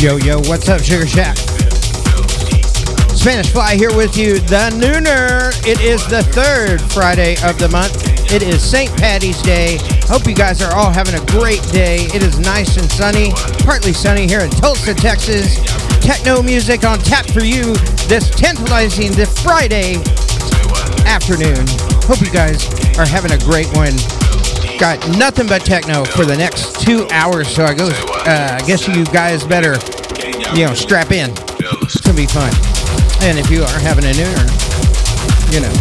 Yo, yo, what's up, Sugar Shack? Spanish Fly here with you, the Nooner. It is the third Friday of the month. It is St. Patty's Day. Hope you guys are all having a great day. It is nice and sunny, partly sunny here in Tulsa, Texas. Techno music on tap for you this tantalizing this Friday afternoon. Hope you guys are having a great one. Got nothing but techno for the next two hours, so I. Uh, I guess you guys better, you know, strap in. It's gonna be fun. And if you are having a nooner, you know,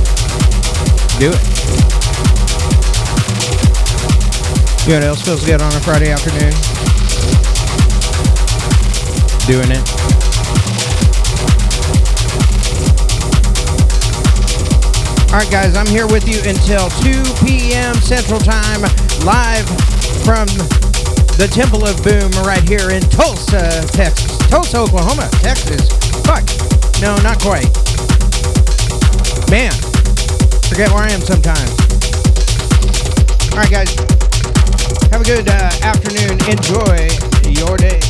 do it. You know what else feels good on a Friday afternoon? Doing it. All right, guys, I'm here with you until 2 p.m. Central Time, live from the Temple of Boom right here in Tulsa, Texas. Tulsa, Oklahoma, Texas. Fuck. No, not quite. Man, forget where I am sometimes. All right, guys, have a good uh, afternoon. Enjoy your day.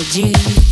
energy.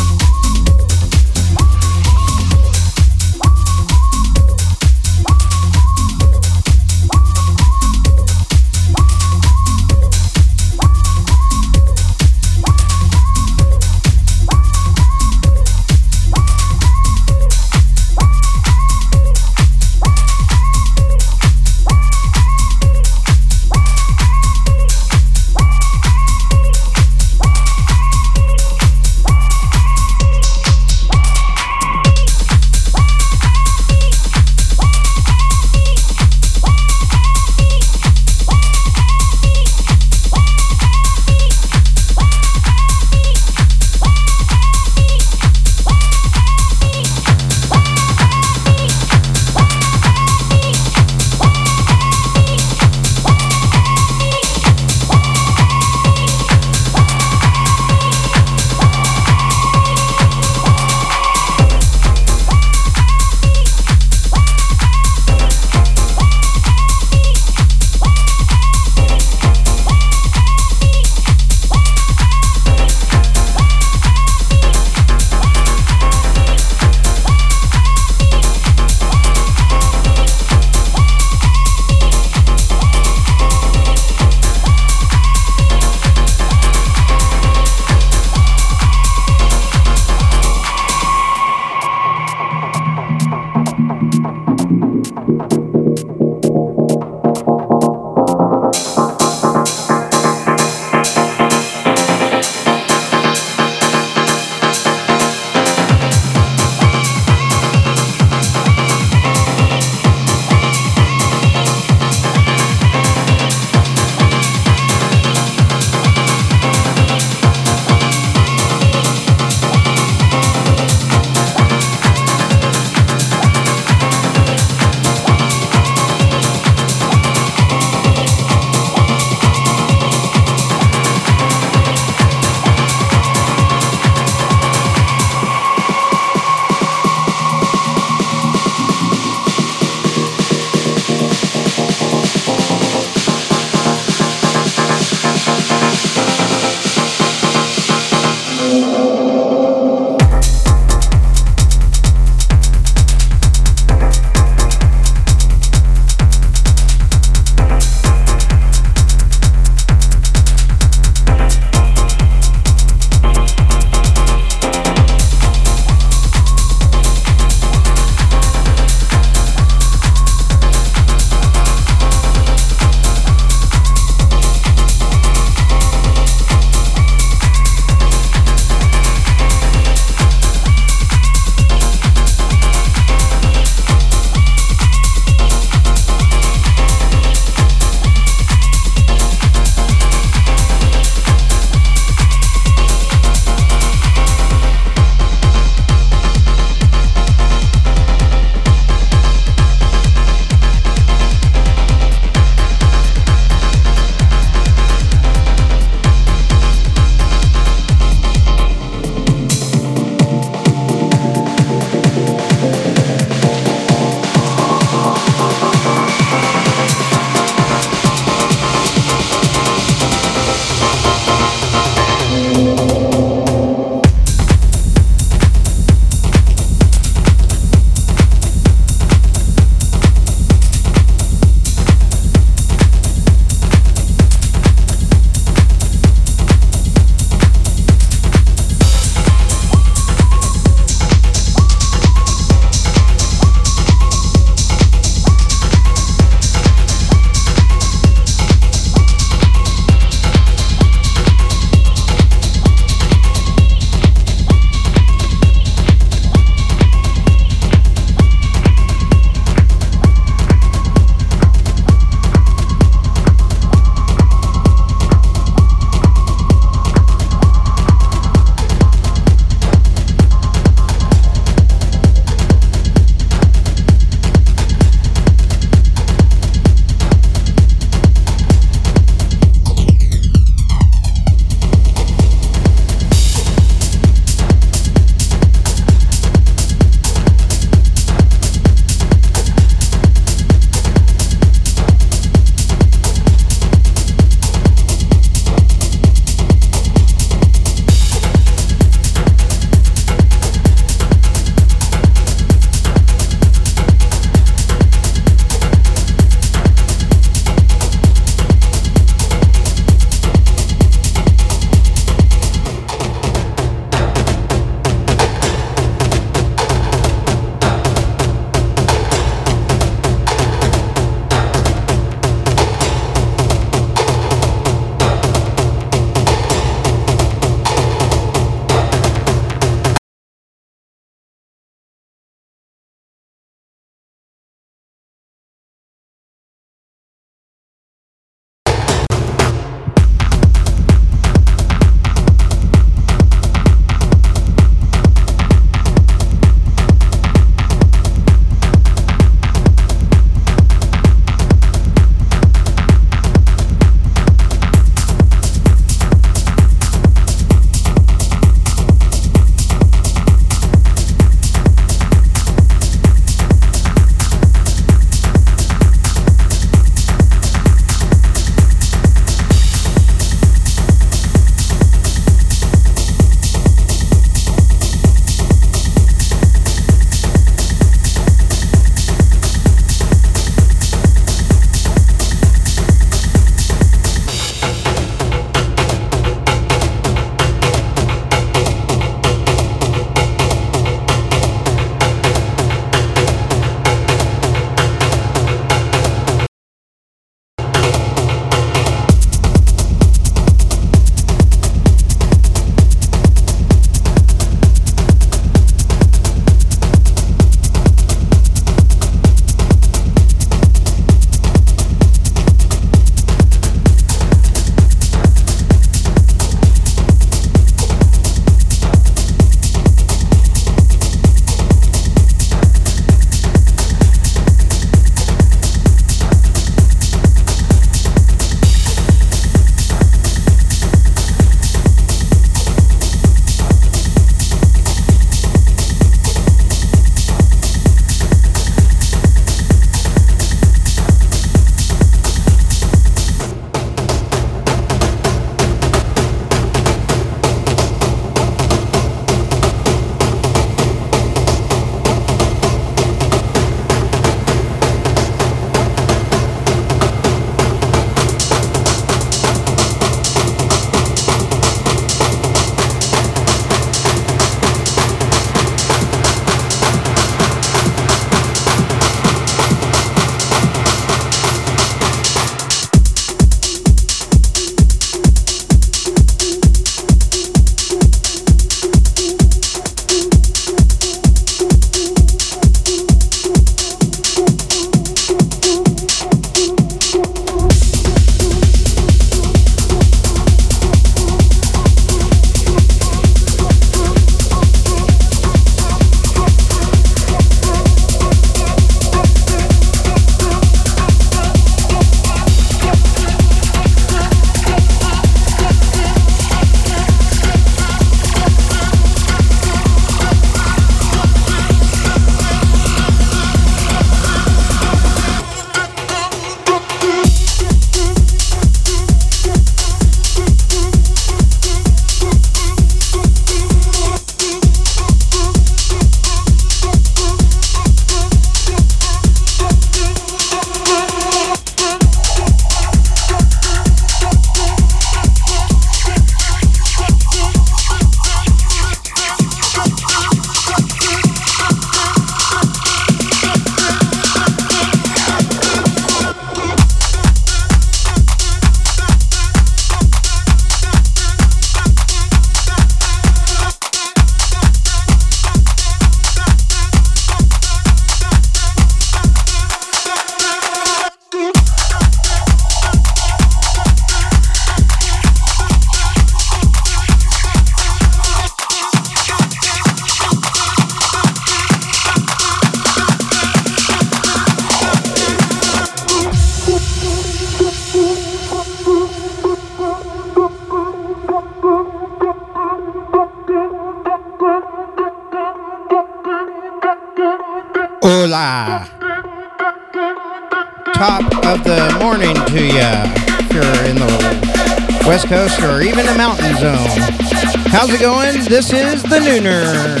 This is the Nooner.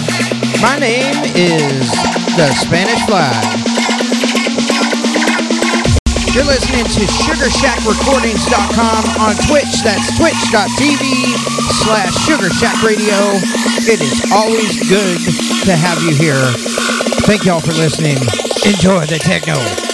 My name is the Spanish Fly. You're listening to SugarShackRecordings.com on Twitch. That's twitch.tv slash SugarShackRadio. It is always good to have you here. Thank y'all for listening. Enjoy the techno.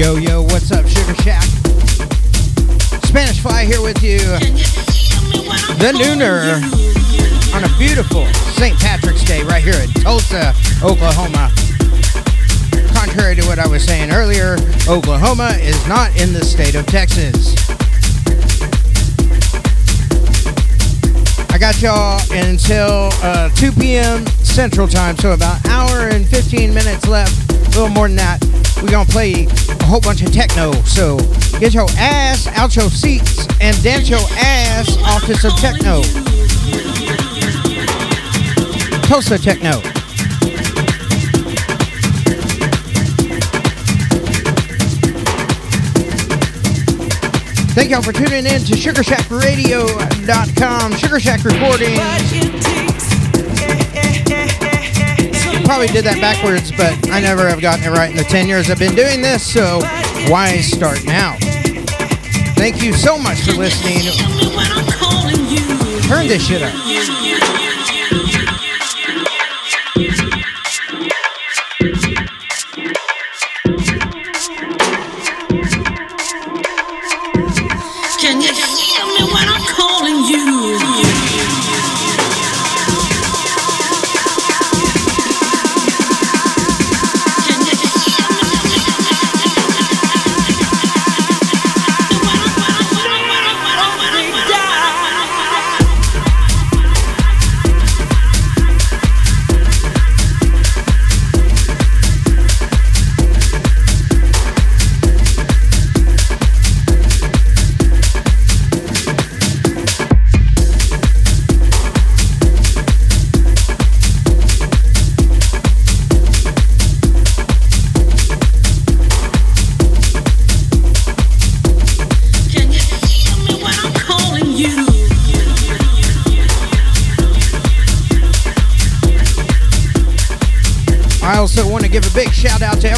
Yo, yo, what's up, Sugar Shack? Spanish Fly here with you. The Nooner on a beautiful St. Patrick's Day right here in Tulsa, Oklahoma. Contrary to what I was saying earlier, Oklahoma is not in the state of Texas. I got y'all until uh, 2 p.m. Central Time, so about hour and 15 minutes left, a little more than that. We're gonna play a whole bunch of techno, so get your ass out your seats and dance your ass off to some techno. Tulsa Techno. Thank y'all for tuning in to SugarShackRadio.com, Sugar Shack Recording. Probably did that backwards, but I never have gotten it right in the 10 years I've been doing this, so why start now? Thank you so much for listening. Turn this shit up.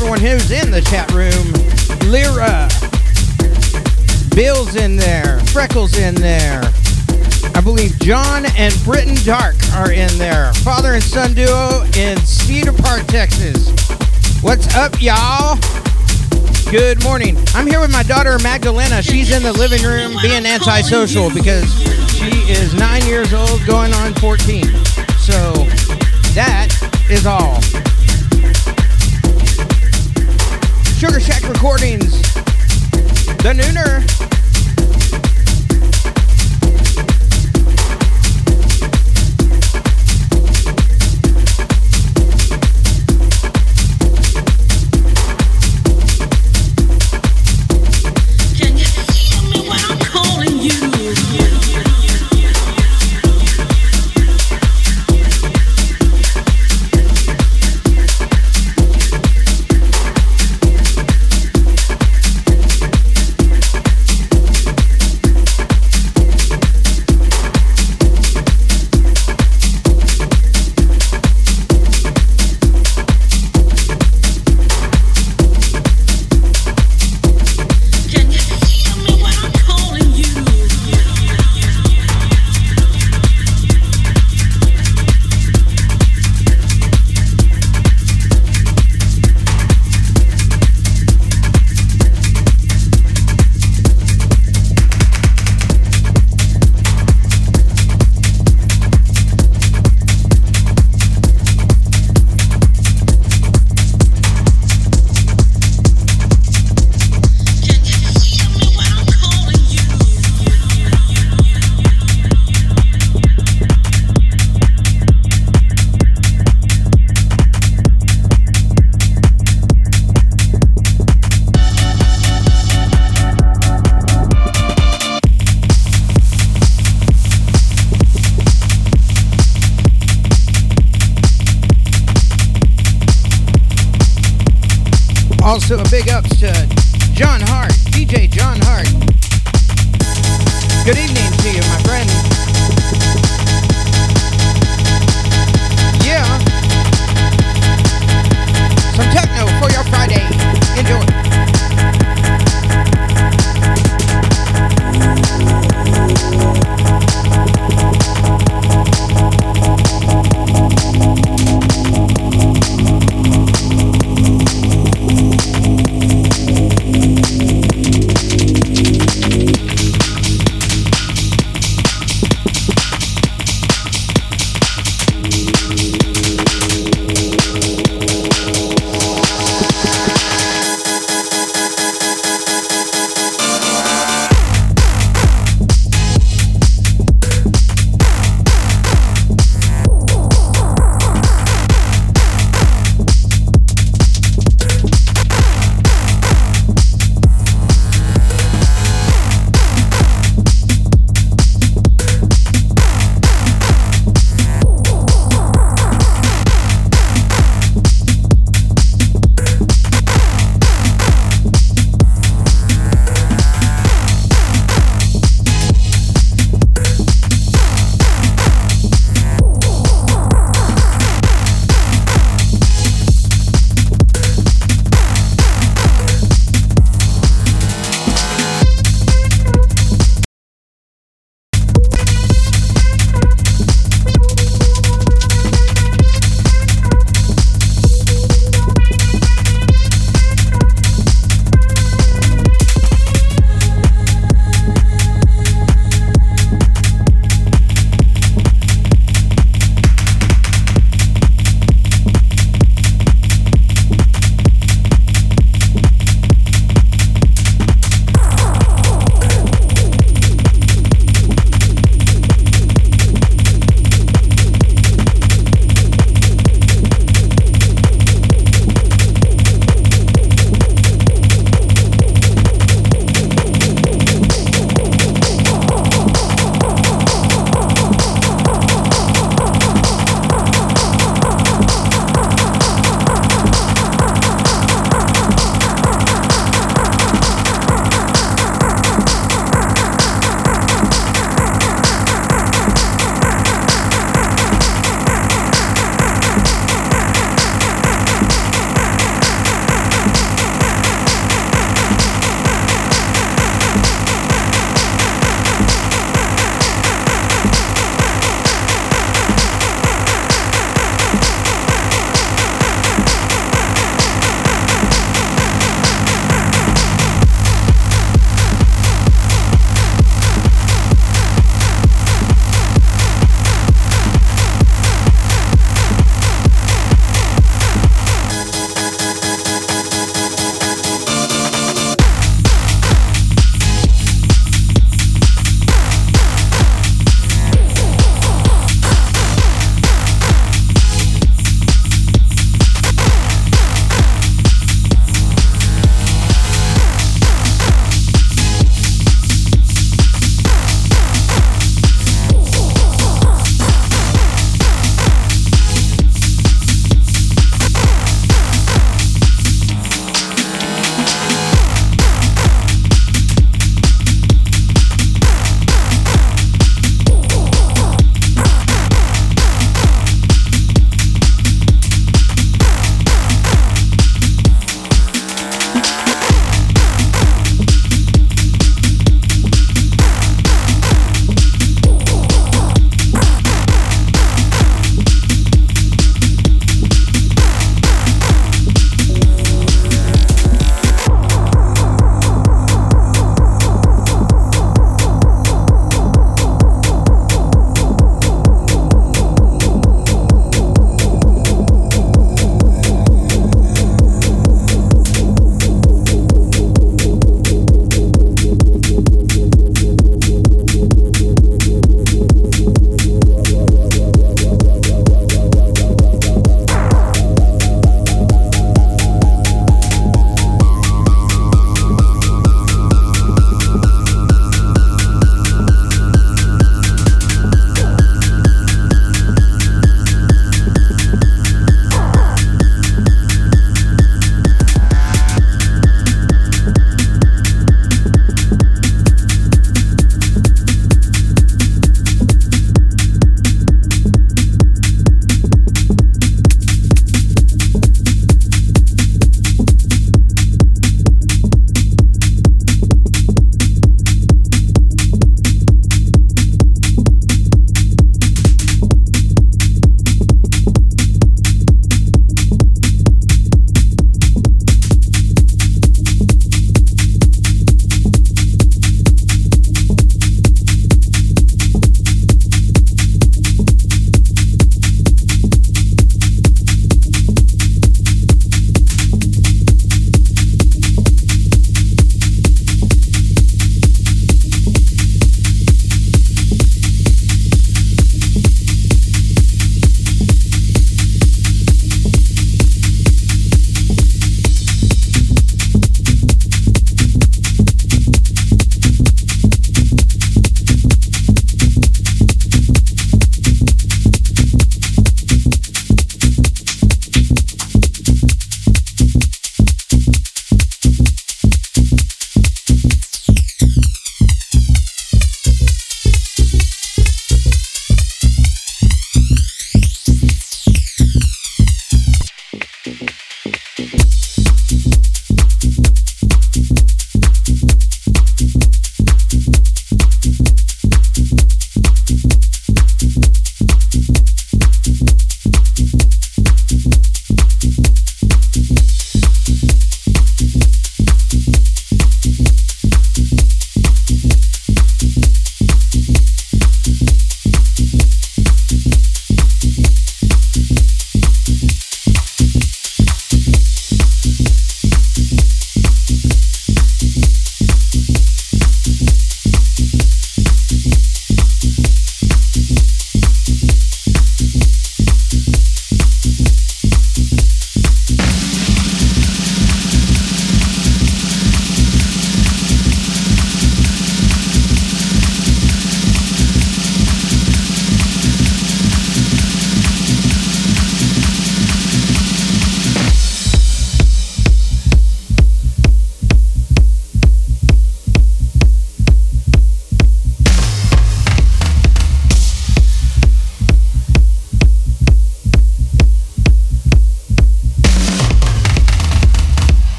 Everyone who's in the chat room. Lyra, Bill's in there, Freckles in there. I believe John and Britton Dark are in there. Father and son duo in Cedar Park, Texas. What's up, y'all? Good morning. I'm here with my daughter Magdalena. She's in the living room being antisocial because she is nine years old, going on 14. So that is all. Sugar Shack Recordings, The Nooner.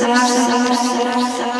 Bye.